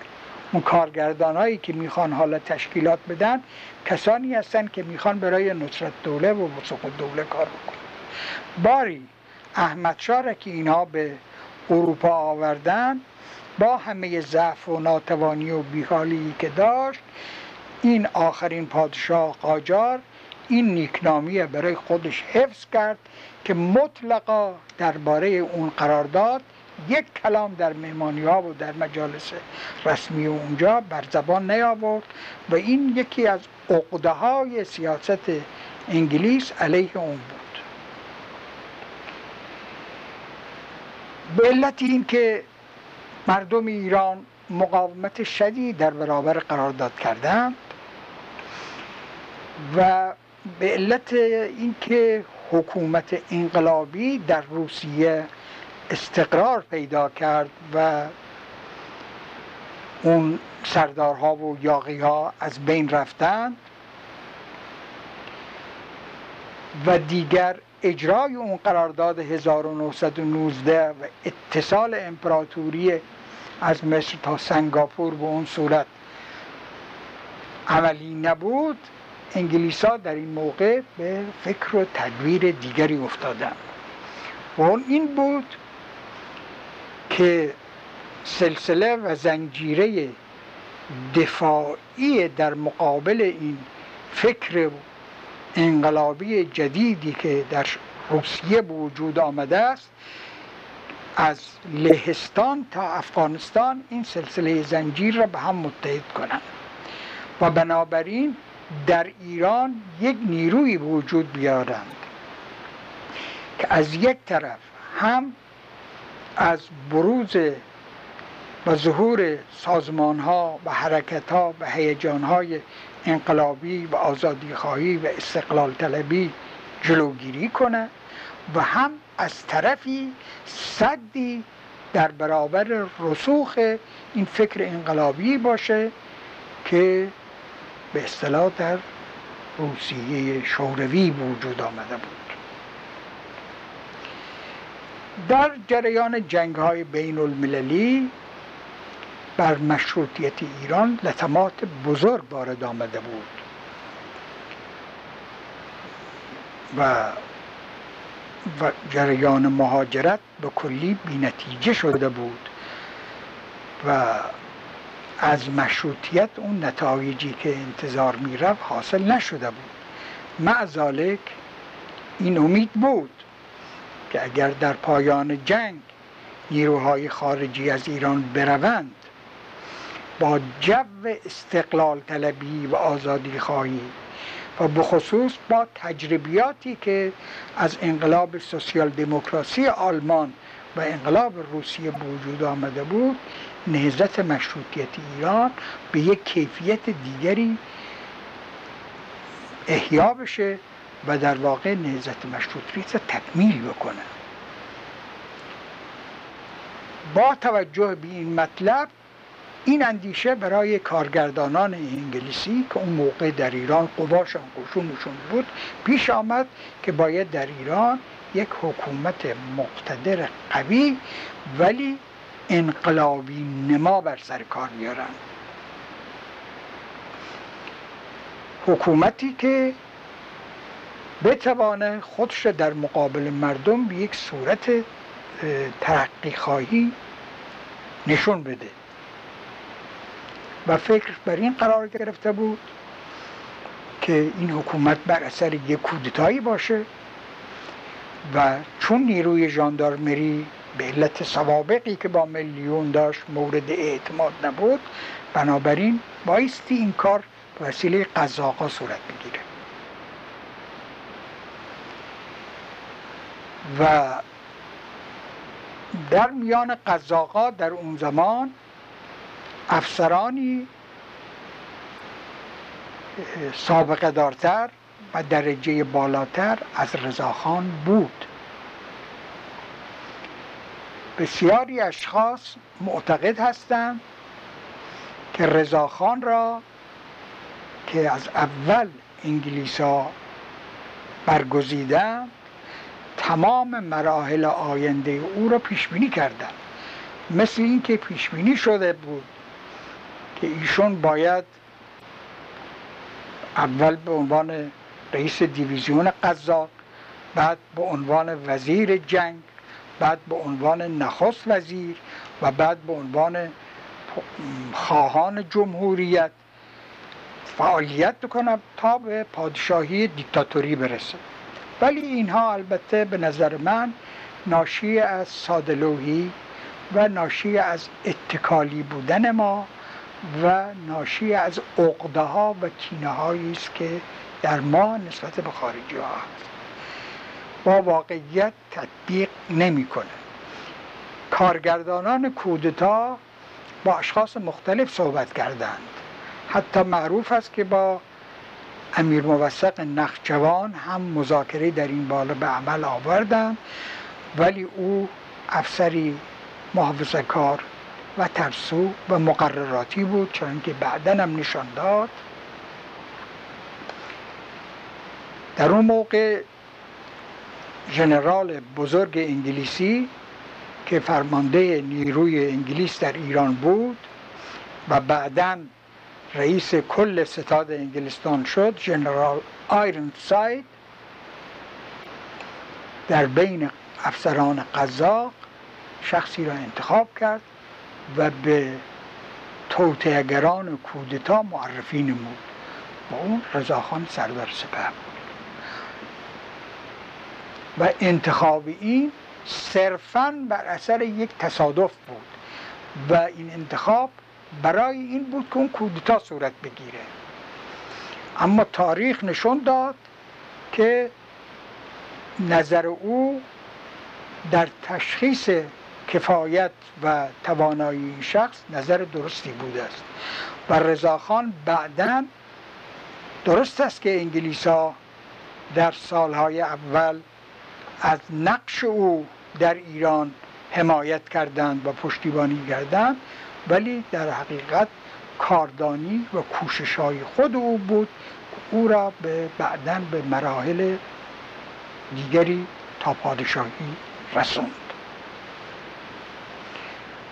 اون کارگردان هایی که می‌خوان حالا تشکیلات بدن کسانی هستند که می‌خوان برای نصرت دوله و وسوق دوله کار بکنن. باری احمد را که اینها به اروپا آوردن با همه ضعف و ناتوانی و بیحالی که داشت این آخرین پادشاه قاجار این نیکنامی برای خودش حفظ کرد که مطلقا درباره اون قرارداد یک کلام در مهمانی ها و در مجالس رسمی اونجا بر زبان نیاورد و این یکی از عقده های سیاست انگلیس علیه اون بود. به علت این که مردم ایران مقاومت شدید در برابر قرارداد کردند و به علت اینکه حکومت انقلابی در روسیه استقرار پیدا کرد و اون سردارها و یاقی ها از بین رفتند و دیگر اجرای اون قرارداد 1919 و اتصال امپراتوری از مصر تا سنگاپور به اون صورت عملی نبود انگلیس در این موقع به فکر و تدویر دیگری افتادن. و اون این بود که سلسله و زنجیره دفاعی در مقابل این فکر انقلابی جدیدی که در روسیه به وجود آمده است از لهستان تا افغانستان این سلسله زنجیر را به هم متحد کنند. و بنابراین در ایران یک نیروی وجود بیارند که از یک طرف هم از بروز و ظهور سازمان ها و حرکت ها و هیجان های انقلابی و آزادی خواهی و استقلال طلبی جلوگیری کنه و هم از طرفی صدی در برابر رسوخ این فکر انقلابی باشه که به اصطلاح در روسیه شوروی وجود آمده بود. در جریان جنگ های بین المللی بر مشروطیت ایران لطمات بزرگ وارد آمده بود. و و جریان مهاجرت به کلی بینتیجه شده بود و از مشروطیت اون نتایجی که انتظار می‌رفت حاصل نشده بود. معذالک این امید بود که اگر در پایان جنگ نیروهای خارجی از ایران بروند با جو استقلال طلبی و آزادی خواهی و بخصوص با تجربیاتی که از انقلاب سوسیال دموکراسی آلمان و انقلاب روسیه به وجود آمده بود نهزت مشروطیت ایران به یک کیفیت دیگری احیا بشه و در واقع نهزت مشروطیت تکمیل بکنه. با توجه به این مطلب این اندیشه برای کارگردانان انگلیسی که اون موقع در ایران قواشان قشونشون بود پیش آمد که باید در ایران یک حکومت مقتدر قوی ولی انقلابی نما بر سر کار میارن حکومتی که بتوانه خودش در مقابل مردم به یک صورت ترقی خواهی نشون بده. و فکر بر این قرار گرفته بود که این حکومت بر اثر یک کودتایی باشه و چون نیروی ژاندارمری به علت سوابقی که با میلیون داشت مورد اعتماد نبود بنابراین بایستی این کار وسیله قزاقا صورت بگیره. و در میان قزاقا در اون زمان افسرانی سابقه دارتر و درجه بالاتر از رضاخان بود. بسیاری اشخاص معتقد هستند که رضاخان را که از اول انگلیس ها برگزیدن تمام مراحل آینده او را پیش بینی کردند. مثل اینکه پیش بینی شده بود که ایشون باید اول به عنوان رئیس دیویزیون قزاق بعد به عنوان وزیر جنگ بعد به عنوان نخست وزیر و بعد به عنوان خواهان جمهوریت فعالیت بکنم تا به پادشاهی دیکتاتوری برسه. ولی اینها البته به نظر من ناشی از سادلوهی و ناشی از اتکالی بودن ما و ناشی از عقده ها و کینه است که در ما نسبت به خارجی ها هست. با واقعیت تطبیق نمی‌کنه کارگردانان کودتا با اشخاص مختلف صحبت کردند. حتی معروف است که با امیر موثق نخجوان هم مذاکره در این بالا به عمل آوردند ولی او افسری محافظه کار و ترسو و مقرراتی بود چون که بعدا هم نشان داد. در اون موقع ژنرال بزرگ انگلیسی که فرمانده نیروی انگلیس در ایران بود و بعدا رئیس کل ستاد انگلستان شد ژنرال آیرن ساید در بین افسران قزاق شخصی را انتخاب کرد و به توتهگران کودتا معرفی نمود. و اون رضاخان سردار سپه بود. و انتخاب این صرفا بر اثر یک تصادف بود. و این انتخاب برای این بود که اون کودتا صورت بگیره. اما تاریخ نشون داد که نظر او در تشخیص کفایت و توانایی این شخص نظر درستی بوده است. و رضاخان بعدا درست است که انگلیس در سالهای اول از نقش او در ایران حمایت کردند و پشتیبانی کردند ولی در حقیقت کاردانی و کوشش های خود او بود او را به بعدا به مراحل دیگری تا پادشاهی رسوند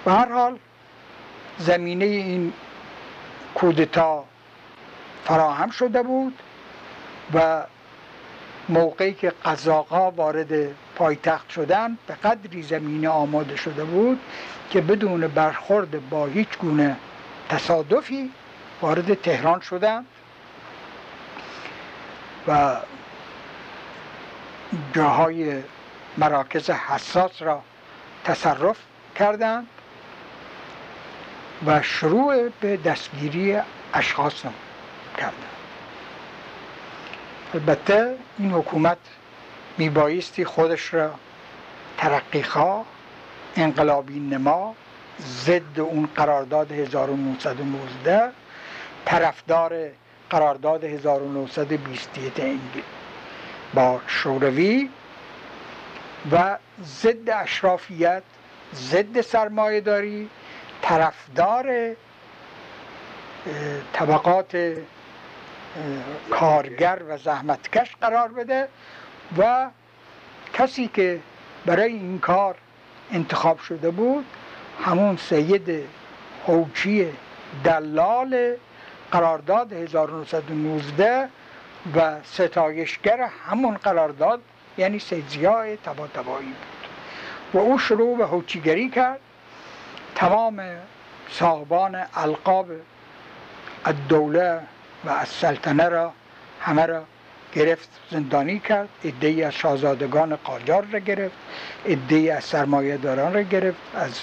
به هر حال زمینه این کودتا فراهم شده بود و موقعی که قزاقا وارد پایتخت شدن به قدری زمینه آماده شده بود که بدون برخورد با هیچ گونه تصادفی وارد تهران شدن. و جاهای مراکز حساس را تصرف کردند و شروع به دستگیری اشخاص کردند البته این حکومت میبایستی خودش را ترقیخواه انقلابی نما ضد اون قرارداد 1919 طرفدار قرارداد 1921 انگلیس با شوروی و ضد اشرافیت ضد سرمایه داری طرفدار طبقات کارگر و زحمتکش قرار بده و کسی که برای این کار انتخاب شده بود همون سید هوچی دلال قرارداد 1919 و ستایشگر همون قرارداد یعنی سیزیای تبا تبایی بود. و او شروع به هوچیگری کرد. تمام صاحبان القاب الدوله و از سلطنه را همه را گرفت زندانی کرد ای از شاهزادگان قاجار را گرفت ای از سرمایه داران را گرفت از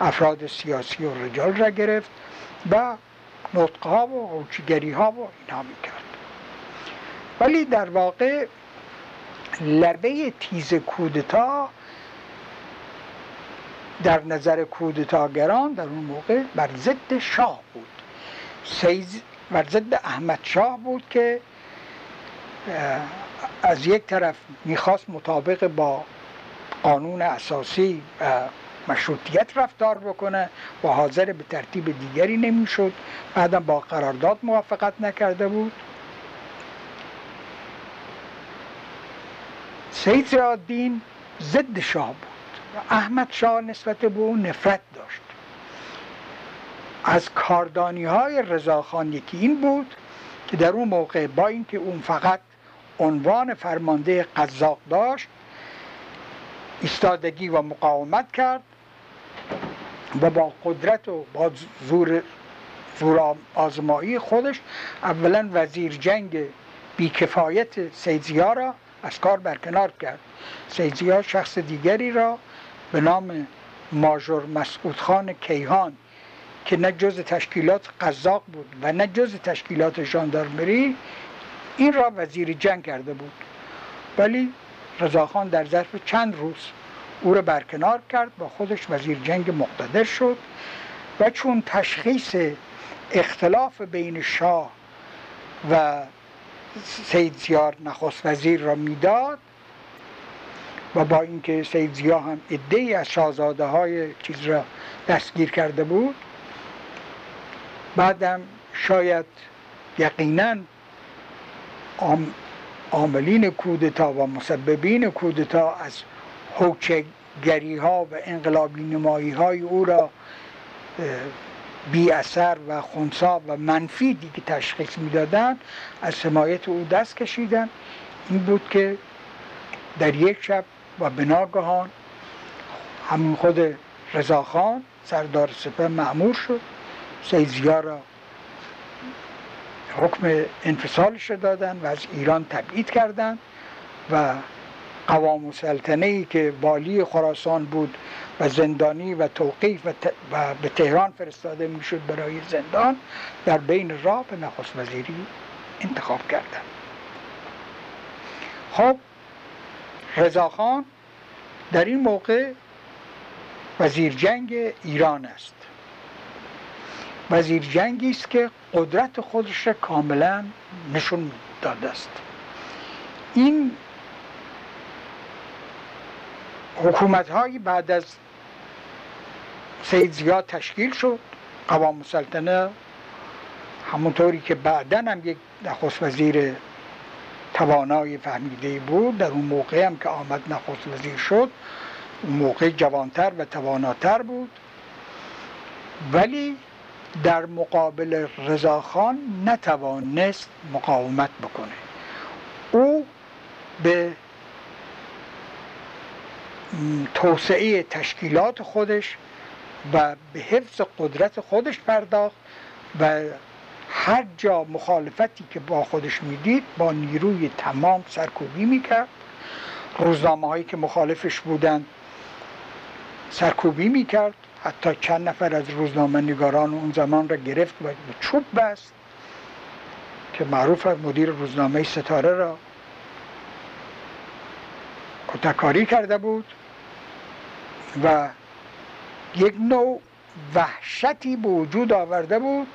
افراد سیاسی و رجال را گرفت و نطقه ها و هوچیگری ها و اینا می کرد ولی در واقع لبه تیز کودتا در نظر کودتاگران در اون موقع بر ضد شاه بود. بر ضد احمد شاه بود که از یک طرف می‌خواست مطابق با قانون اساسی و مشروطیت رفتار بکنه و حاضر به ترتیب دیگری نمی‌شد بعدم با قرارداد موافقت نکرده بود. سید زیادین ضد شاه بود. احمد شاه نسبت به او نفرت داشت. از کاردانی های رضاخان یکی این بود که در اون موقع با اینکه اون فقط عنوان فرمانده قزاق داشت ایستادگی و مقاومت کرد و با قدرت و با زور, زور آزمایی خودش اولا وزیر جنگ بیکفایت سیدزیا را از کار برکنار کرد. سیدزیا شخص دیگری را به نام ماژور مسعود خان کیهان که نه جز تشکیلات قزاق بود و نه جز تشکیلات ژاندارمری این را وزیر جنگ کرده بود. ولی رضاخان در ظرف چند روز او را برکنار کرد با خودش وزیر جنگ مقتدر شد و چون تشخیص اختلاف بین شاه و سید زیار نخست وزیر را می‌داد و با اینکه سید زیا هم عده از شاهزاده های چیز را دستگیر کرده بود بعدم شاید یقینا عاملین کودتا و مسببین کودتا از حوچگری ها و انقلابی نمایی های او را بی اثر و خونسا و منفی دیگه تشخیص می‌دادند از حمایت او دست کشیدن این بود که در یک شب و به ناگهان همون خود رضاخان سردار سپه معمور شد. سیزیا را حکم انفصالش دادن و از ایران تبعید کردند و قوام سلطنه ای که والی خراسان بود و زندانی و توقیف و, و به تهران فرستاده می‌شد برای زندان در بین راه به نخست وزیری انتخاب کردند. خب رضاخان در این موقع وزیر جنگ ایران است. وزیر جنگی است که قدرت خودش کاملا نشون داده است. این حکومت هایی بعد از سید زیاد تشکیل شد. قوام سلطنه همونطوری که بعدا هم یک نخست وزیر توانای فهمیده بود در اون موقع هم که آمد نخست وزیر شد اون موقع جوانتر و تواناتر بود. ولی در مقابل رضاخان نتوانست مقاومت بکنه. او به توسعه تشکیلات خودش و به حفظ قدرت خودش پرداخت و هر جا مخالفتی که با خودش می‌دید با نیروی تمام سرکوبی می‌کرد. روزنامه هایی که مخالفش بودند سرکوبی می‌کرد. حتی چند نفر از روزنامه نگاران اون زمان را گرفت و چوب بست که معروف مدیر روزنامه ستاره را کتکاری کرده بود و یک نوع وحشتی به وجود آورده بود.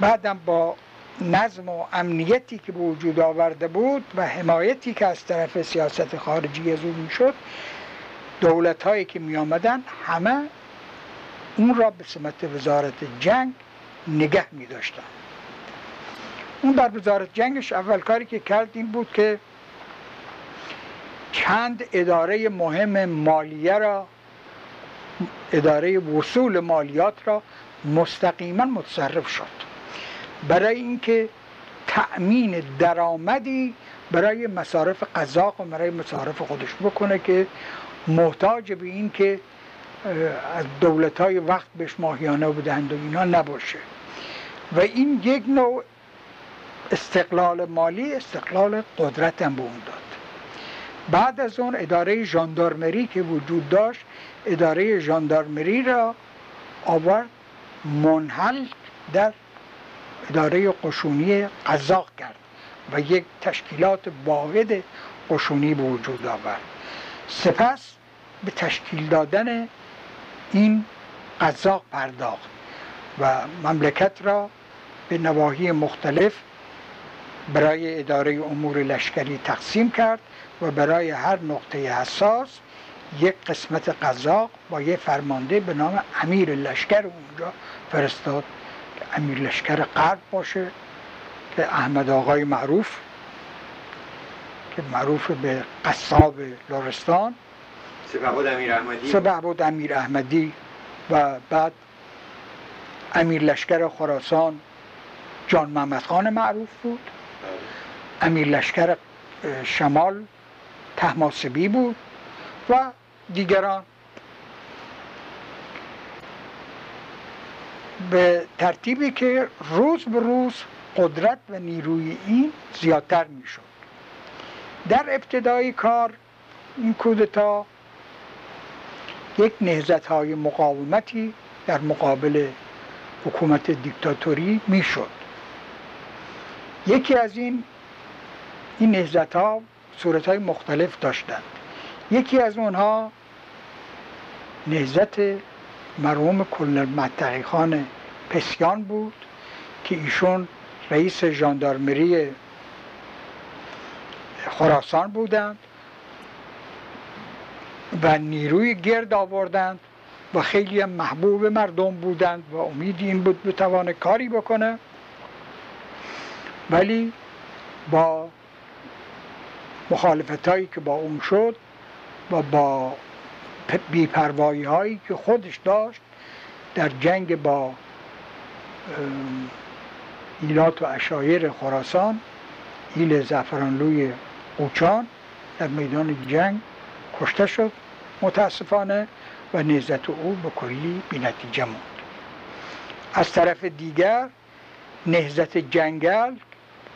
بعدم با نظم و امنیتی که به وجود آورده بود و حمایتی که از طرف سیاست خارجی از اون شد دولت هایی که می آمدن همه اون را به سمت وزارت جنگ نگه می داشتن. اون در وزارت جنگش اول کاری که کرد این بود که چند اداره مهم مالیه را اداره وصول مالیات را مستقیما متصرف شد. برای اینکه تأمین درآمدی برای مصارف قذاق و برای مصارف خودش بکنه که محتاج به این که از دولت های وقت بهش ماهیانه بودند و اینا نباشه. و این یک نوع استقلال مالی استقلال قدرت هم به اون داد. بعد از اون اداره ژاندارمری که وجود داشت اداره ژاندارمری را آورد منحل در اداره قشونی قزاق کرد و یک تشکیلات واحد قشونی به وجود آورد. سپس به تشکیل دادن این قزاق پرداخت و مملکت را به نواحی مختلف برای اداره امور لشکری تقسیم کرد و برای هر نقطه حساس یک قسمت قزاق با یک فرمانده به نام امیر لشکر اونجا فرستاد. که امیر لشکر غرب باشه که احمد آقای معروف که معروف به قصاب لورستان سپهبد امیر احمدی؟ امیر احمدی و بعد امیر لشکر خراسان جان محمد خان معروف بود. بله. امیر لشکر شمال تحماسبی بود و دیگران. به ترتیبی که روز به روز قدرت و نیروی این زیادتر می شد در ابتدای کار این کودتا یک نهزت های مقاومتی در مقابل حکومت دیکتاتوری می شد یکی از این این نهزت ها صورت های مختلف داشتند. یکی از اونها نهزت مرحوم متقی خان پسیان بود که ایشون رئیس ژاندارمری خراسان بودند. و نیروی گرد آوردند و خیلی محبوب مردم بودند و امید این بود بتوانه کاری بکنه. ولی با مخالفت هایی که با اون شد و با بیپروایی هایی که خودش داشت در جنگ با ایلات و اشایر خراسان ایل زفرانلوی اوچان در میدان جنگ کشته شد. متاسفانه و نهزت او به کلی بی نتیجه موند. از طرف دیگر نهزت جنگل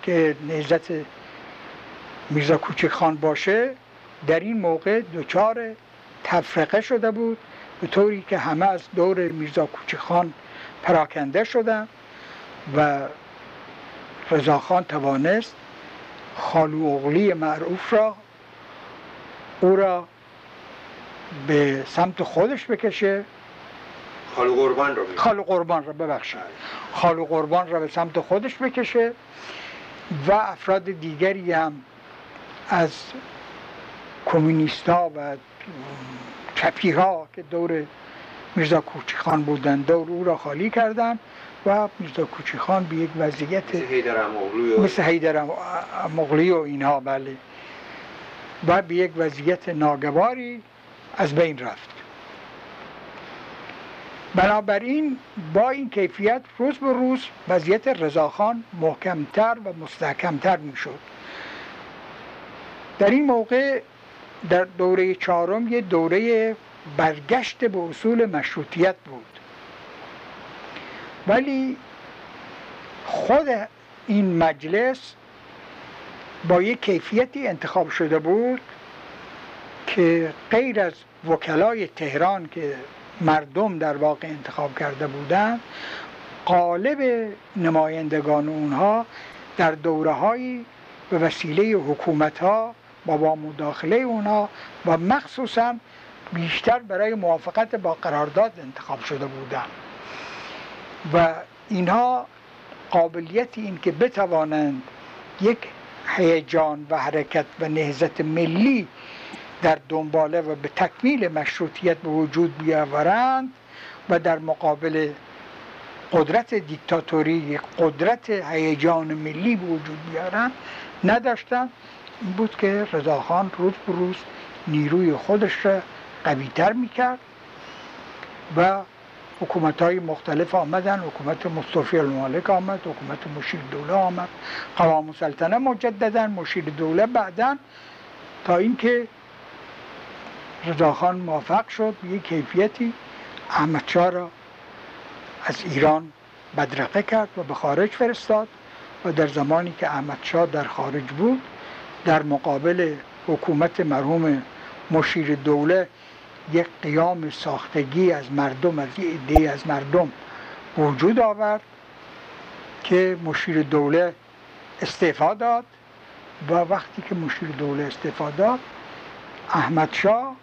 که نهزت میرزا کوچک خان باشه در این موقع دچار تفرقه شده بود به طوری که همه از دور میرزا کوچک خان پراکنده شدن و رضاخان توانست خالو اغلی معروف را او را به سمت خودش بکشه. خالو قربان را خالو قربان را ببخشید. خالو قربان را به سمت خودش بکشه و افراد دیگری هم از کمونیستا و چپی ها که دور میرزا کوچی خان بودن دور او را خالی کردن و میرزا کوچی خان به یک وضعیت مثل حیدر مغلی و اینها بله. و به یک وضعیت ناگواری از بین رفت. بنابراین با این کیفیت روز به روز وضعیت رضاخان محکمتر و مستحکمتر می شد در این موقع در دوره چهارم یه دوره برگشت به اصول مشروطیت بود. ولی خود این مجلس با یک کیفیتی انتخاب شده بود که غیر از وکلای تهران که مردم در واقع انتخاب کرده بودند قالب نمایندگان اونها در دوره های به وسیله حکومت ها و با مداخله اونها و مخصوصا بیشتر برای موافقت با قرارداد انتخاب شده بودند. و اینها قابلیت این که بتوانند یک هیجان و حرکت و نهزت ملی در دنباله و به تکمیل مشروطیت به وجود بیاورند و در مقابل قدرت دیکتاتوری قدرت هیجان ملی به وجود بیارند نداشتن. این بود که رضاخان روز به روز نیروی خودش را قویتر می‌کرد و حکومت های مختلف آمدن حکومت مصطفی المالک آمد حکومت مشیر دوله آمد قوام سلطنه مجددا مشیر دوله بعدا تا اینکه رضاخان موفق شد. یک کیفیتی احمدشاه را از ایران بدرقه کرد و به خارج فرستاد و در زمانی که احمدشاه در خارج بود در مقابل حکومت مرحوم مشیر دوله یک قیام ساختگی از مردم از عده از مردم وجود آورد که مشیر دوله استعفا داد. و وقتی که مشیر دوله استعفا داد احمد شاه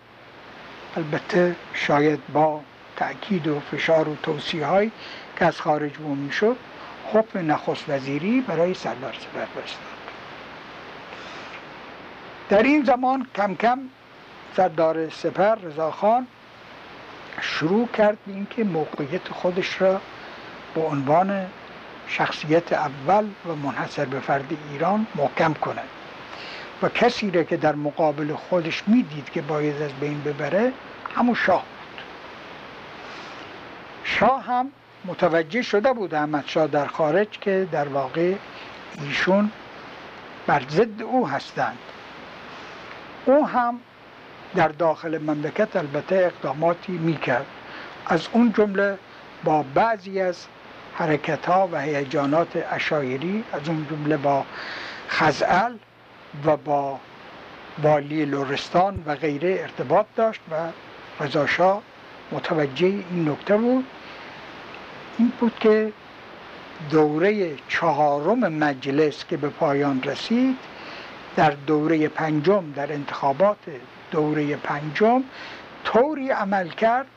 البته شاید با تأکید و فشار و توصیه های که از خارج بوم می‌شد حکم نخست وزیری برای سردار سپر فرستاد. در این زمان کم کم سردار سپر رضاخان شروع کرد به اینکه موقعیت خودش را به عنوان شخصیت اول و منحصر به فرد ایران محکم کند. و کسی را که در مقابل خودش می‌دید که باید از بین ببره همون شاه بود. شاه هم متوجه شده بود احمد شاه در خارج که در واقع ایشون بر ضد او هستند. او هم در داخل مملکت البته اقداماتی می‌کرد. از اون جمله با بعضی از حرکت ها و هیجانات اشایری از اون جمله با خزعل و با والی لورستان و غیره ارتباط داشت و رضاشاه متوجه این نکته بود. این بود که دوره چهارم مجلس که به پایان رسید در دوره پنجم در انتخابات دوره پنجم طوری عمل کرد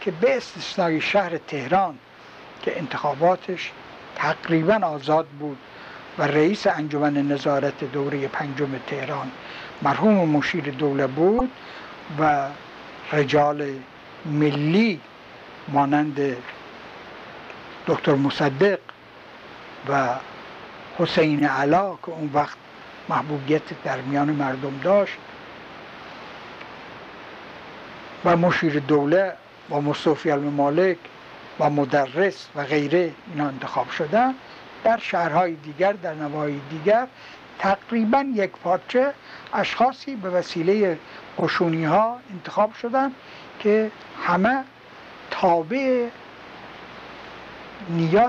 که به استثنای شهر تهران که انتخاباتش تقریبا آزاد بود. و رئیس انجمن نظارت دوره پنجم تهران. مرحوم مشیر دوله بود و رجال ملی مانند دکتر مصدق و حسین علا که اون وقت محبوبیت در میان مردم داشت و مشیر دوله و مصطفی الممالک و مدرس و غیره اینا انتخاب شدن. در شهرهای دیگر در نواهای دیگر تقریبا یک پارچه اشخاصی به وسیله قشونی ها انتخاب شدن که همه تابع نیات